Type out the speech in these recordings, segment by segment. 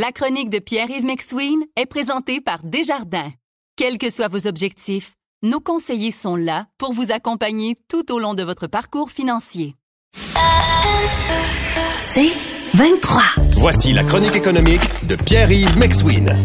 La chronique de Pierre-Yves McSween est présentée par Desjardins. Quels que soient vos objectifs, nos conseillers sont là pour vous accompagner tout au long de votre parcours financier. C'est 23. Voici la chronique économique de Pierre-Yves McSween.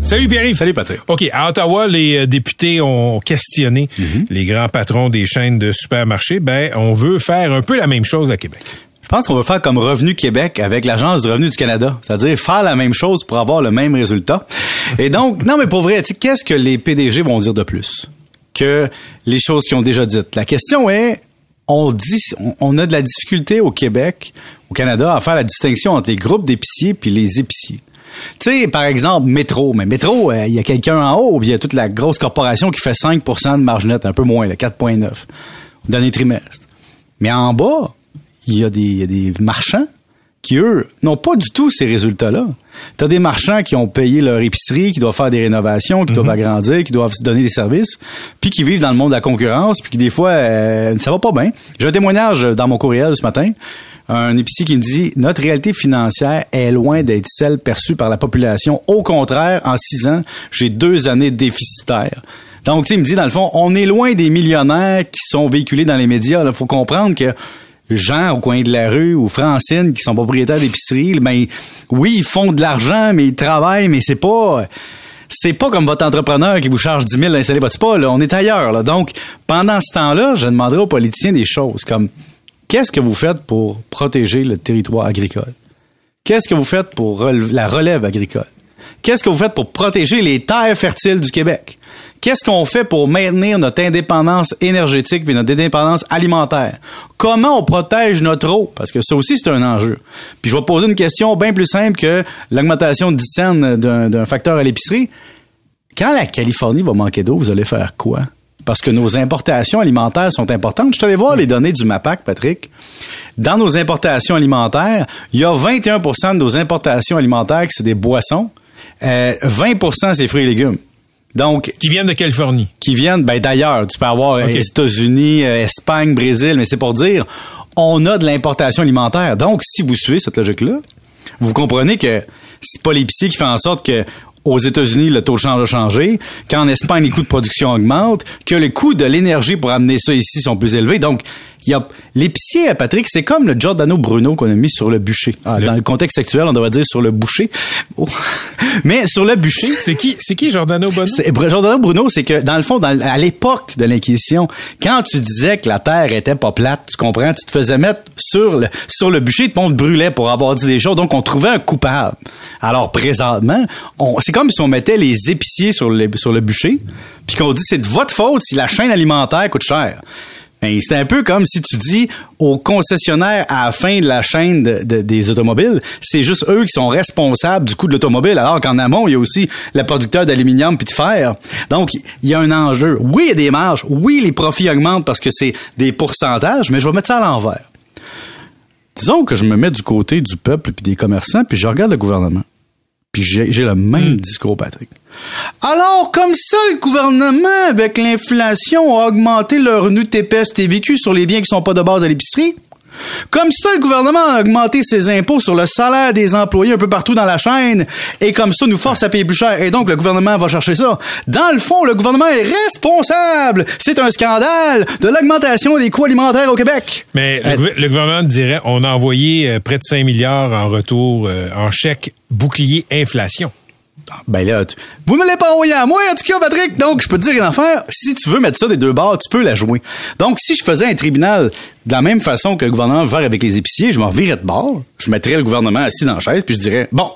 Salut Pierre-Yves. Salut Patrick. OK, à Ottawa, les euh, députés ont questionné Mhm. les grands patrons des chaînes de supermarchés. Ben, on veut faire un peu la même chose à Québec. Je pense qu'on va faire comme Revenu Québec avec l'Agence du revenu du Canada. C'est-à-dire faire la même chose pour avoir le même résultat. Et donc, non, mais pour vrai, qu'est-ce que les PDG vont dire de plus que les choses qu'ils ont déjà dites? La question est, on dit, on- a de la difficulté au Québec, au Canada, à faire la distinction entre les groupes d'épiciers puis les épiciers. Tu sais, par exemple, Métro. Mais Métro, euh, il y a quelqu'un en haut, puis il y a toute la grosse corporation qui fait 5% de marge nette, un peu moins, là, 4,9 au dernier trimestre. Mais en bas, il y a des, il y a des marchands qui, eux, n'ont pas du tout ces résultats-là. Tu as des marchands qui ont payé leur épicerie, qui doivent faire des rénovations, qui doivent agrandir, qui doivent se donner des services, puis qui vivent dans le monde de la concurrence, puis qui des fois, euh, ça va pas bien. J'ai un témoignage dans mon courriel ce matin. Un épicier qui me dit notre réalité financière est loin d'être celle perçue par la population. Au contraire, en six ans, j'ai deux années déficitaires. Donc, tu sais, il me dit, dans le fond, on est loin des millionnaires qui sont véhiculés dans les médias. Il faut comprendre que Jean au coin de la rue ou Francine qui sont propriétaires d'épicerie, ben oui, ils font de l'argent, mais ils travaillent, mais c'est pas c'est pas comme votre entrepreneur qui vous charge 10 000 d'installer votre spa. Là. On est ailleurs. Donc, pendant ce temps-là, je demanderai aux politiciens des choses comme qu'est-ce que vous faites pour protéger le territoire agricole? Qu'est-ce que vous faites pour la relève agricole? Qu'est-ce que vous faites pour protéger les terres fertiles du Québec? Qu'est-ce qu'on fait pour maintenir notre indépendance énergétique et notre indépendance alimentaire? Comment on protège notre eau? Parce que ça aussi, c'est un enjeu. Puis je vais poser une question bien plus simple que l'augmentation de 10 cents d'un facteur à l'épicerie. Quand la Californie va manquer d'eau, vous allez faire quoi? Parce que nos importations alimentaires sont importantes. Je suis allé voir les données du MAPAC, Patrick. Dans nos importations alimentaires, il y a 21% de nos importations alimentaires qui c'est des boissons. Euh, 20% c'est fruits et légumes. Donc, Qui viennent de Californie. qui viennent ben, d'ailleurs. Tu peux avoir euh. États-Unis, euh, Espagne, Brésil, mais c'est pour dire, on a de l'importation alimentaire. Donc, si vous suivez cette logique-là, vous comprenez que c'est pas l'épicier qui fait en sorte que aux États-Unis, le taux de change a changé, qu'en Espagne, les coûts de production augmentent, que les coûts de l'énergie pour amener ça ici sont plus élevés. Donc, il y a l'épicier, Patrick, c'est comme le Giordano Bruno qu'on a mis sur le bûcher. Ah, Le- Dans le contexte actuel, on devrait dire sur le boucher. Oh. Mais sur le bûcher, C'est qui, c'est qui Giordano c'est- Giordano Bruno, c'est que dans le fond, dans- à l'époque de l'Inquisition, quand tu disais que la terre était pas plate, tu comprends, tu te faisais mettre sur le sur le bûcher, puis on te brûlait pour avoir dit des choses, donc on trouvait un coupable. Alors présentement, on, c'est comme si on mettait les épiciers sur le sur le bûcher, puis qu'on dit c'est de votre faute si la chaîne alimentaire coûte cher. Ben, c'est un peu comme si tu dis aux concessionnaires à la fin de la chaîne de- de- des automobiles, c'est juste eux qui sont responsables du coût de l'automobile, alors qu'en amont, il y a aussi le producteur d'aluminium puis de fer. Donc, il y a un enjeu. Oui, il y a des marges. Oui, les profits augmentent parce que c'est des pourcentages, mais je vais mettre ça à l'envers. Disons que je me mets du côté du peuple puis des commerçants, puis je regarde le gouvernement. Puis j'ai le même discours, Patrick. Alors, comme ça, le gouvernement, avec l'inflation, a augmenté le revenu TPS TVQ sur les biens qui sont pas de base à l'épicerie? Comme ça, le gouvernement a augmenté ses impôts sur le salaire des employés un peu partout dans la chaîne, et comme ça, nous force à payer plus cher, et donc le gouvernement va chercher ça. Dans le fond, le gouvernement est responsable. C'est un scandale de l'augmentation des coûts alimentaires au Québec. Mais le, gouver- le gouvernement dirait on a envoyé euh, près de 5 milliards en retour euh, en chèque bouclier inflation. Ben là, tu- vous me l'avez pas envoyé à moi, en tout cas, Patrick. Donc, je peux te dire une affaire. Si tu veux mettre ça des deux bords, tu peux la jouer. Donc, si je faisais un tribunal de la même façon que le gouvernement faire avec les épiciers, je m'en revirais de bord. Je mettrais le gouvernement assis dans la chaise, puis je dirais, bon,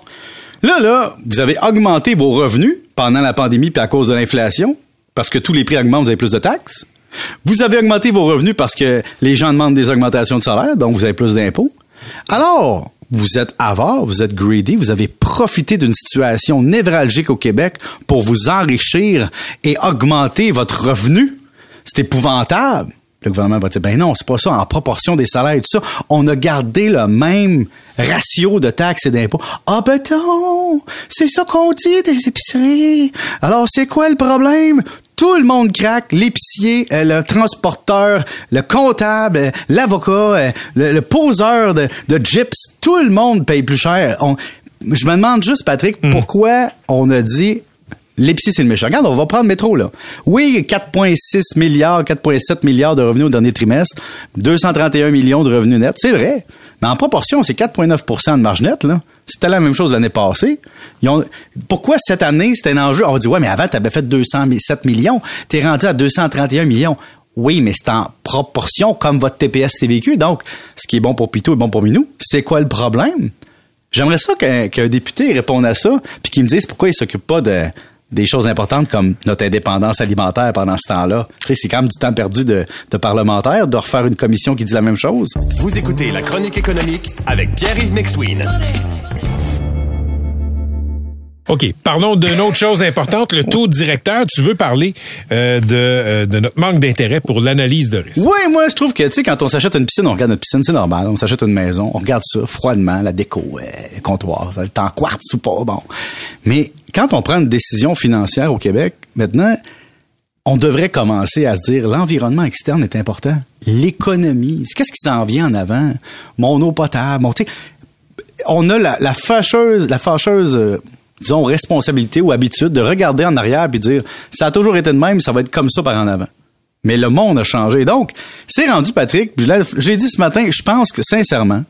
là, là, vous avez augmenté vos revenus pendant la pandémie puis à cause de l'inflation, parce que tous les prix augmentent, vous avez plus de taxes. Vous avez augmenté vos revenus parce que les gens demandent des augmentations de salaire, donc vous avez plus d'impôts. Alors, vous êtes avare, vous êtes greedy, vous avez profité d'une situation névralgique au Québec pour vous enrichir et augmenter votre revenu. C'est épouvantable. Le gouvernement va dire, ben non, c'est pas ça, en proportion des salaires et tout ça. On a gardé le même ratio de taxes et d'impôts. Ah ben non, c'est ça qu'on dit des épiceries. Alors, c'est quoi le problème? Tout le monde craque, l'épicier, euh, le transporteur, le comptable, euh, l'avocat, euh, le, le poseur de, de gyps, tout le monde paye plus cher. On- je me demande juste, Patrick, pourquoi on a dit l'épicier, c'est le méchant. Regarde, on va prendre le métro, là. Oui, 4,6 milliards, 4,7 milliards de revenus au dernier trimestre, 231 millions de revenus nets, c'est vrai. Mais en proportion, c'est 4,9% de marge nette, là. C'était la même chose l'année passée. Pourquoi cette année, c'était un enjeu? On va dire, ouais, mais avant, tu avais fait 207 millions. Tu es rendu à 231 millions. Oui, mais c'est en proportion comme votre TPS TVQ. Donc, ce qui est bon pour Pitou est bon pour Minou. C'est quoi le problème? J'aimerais ça qu'un député réponde à ça, puis qu'il me dise pourquoi il s'occupe pas de des choses importantes comme notre indépendance alimentaire pendant ce temps-là. C'est quand même du temps perdu de, de parlementaires de refaire une commission qui dit la même chose. Vous écoutez La Chronique économique avec Pierre-Yves McSween. OK, parlons d'une autre chose importante, le taux directeur. Tu veux parler euh, de, euh, de notre manque d'intérêt pour l'analyse de risque. Oui, moi, je trouve que, tu sais, quand on s'achète une piscine, on regarde notre piscine, c'est normal. On s'achète une maison, on regarde ça froidement, la déco, euh, comptoir, le temps quartz ou pas, bon. Mais quand on prend une décision financière au Québec, maintenant, on devrait commencer à se dire l'environnement externe est important. L'économie, qu'est-ce qui s'en vient en avant? Mon eau potable, mon, on a la, la fâcheuse, la fâcheuse, disons, responsabilité ou habitude de regarder en arrière et dire ça a toujours été de même, ça va être comme ça par en avant. Mais le monde a changé. Donc, c'est rendu, Patrick, puis je l'ai- dit ce matin, je pense que sincèrement,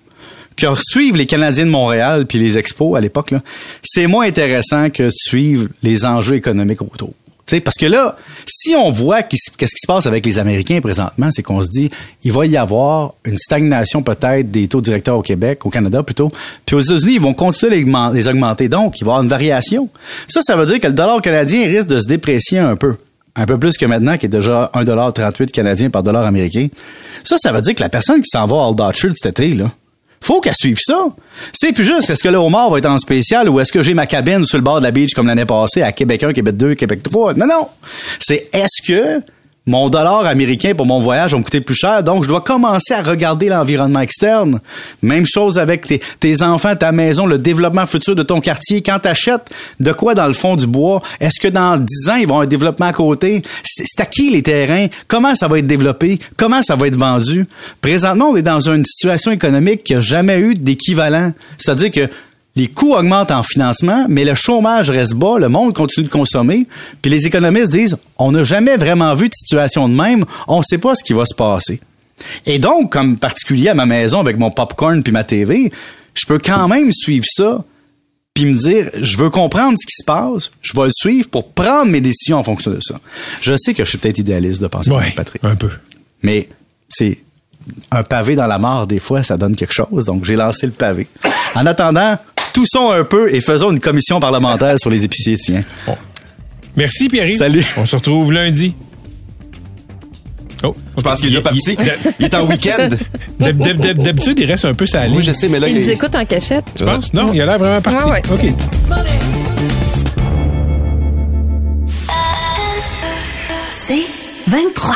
que suivre les Canadiens de Montréal puis les expos à l'époque, c'est moins intéressant que suivre les enjeux économiques autour. Parce que là, si on voit qu'est-ce qui se passe avec les Américains présentement, c'est qu'on se dit, il va y avoir une stagnation peut-être des taux directeurs au Québec, au Canada plutôt, puis aux États-Unis, ils vont continuer à les augmenter. Donc, il va y avoir une variation. Ça, ça veut dire que le dollar canadien risque de se déprécier un peu. Un peu plus que maintenant, qui est déjà 1,38 canadien par dollar américain. Ça, ça veut dire que la personne qui s'en va à Old Orchard cet été, là, faut qu'elle suive ça. C'est plus juste, est-ce que le homard va être en spécial ou est-ce que j'ai ma cabine sur le bord de la beach comme l'année passée à Québec 1, Québec 2, Québec 3? Non, non. C'est est-ce que mon dollar américain pour mon voyage va me coûter plus cher, donc je dois commencer à regarder l'environnement externe. Même chose avec tes, enfants, ta maison, le développement futur de ton quartier. Quand t'achètes de quoi dans le fond du bois, est-ce que dans 10 ans, ils vont avoir un développement à côté? C'est à qui les terrains? Comment ça va être développé? Comment ça va être vendu? Présentement, on est dans une situation économique qui n'a jamais eu d'équivalent. C'est-à-dire que les coûts augmentent en financement, mais le chômage reste bas, le monde continue de consommer, puis les économistes disent on n'a jamais vraiment vu de situation de même, on ne sait pas ce qui va se passer. Et donc, comme particulier à ma maison avec mon popcorn puis ma TV, je peux quand même suivre ça puis me dire je veux comprendre ce qui se passe, je vais le suivre pour prendre mes décisions en fonction de ça. Je sais que je suis peut-être idéaliste de penser Ouais, Patrick, un peu. mais c'est un pavé dans la mare, des fois, ça donne quelque chose. Donc, j'ai lancé le pavé. En attendant, toussons un peu et faisons une commission parlementaire sur les épiciers, tiens. Merci, Pierre. Salut. On se retrouve lundi. Oh, je pense qu'il est parti. Il est en week-end. D'habitude, il reste un peu salé. Oui, je sais, mais là. Il, nous écoute en cachette. Tu penses? Non, il a l'air vraiment parti. Ah. OK. C'est 23.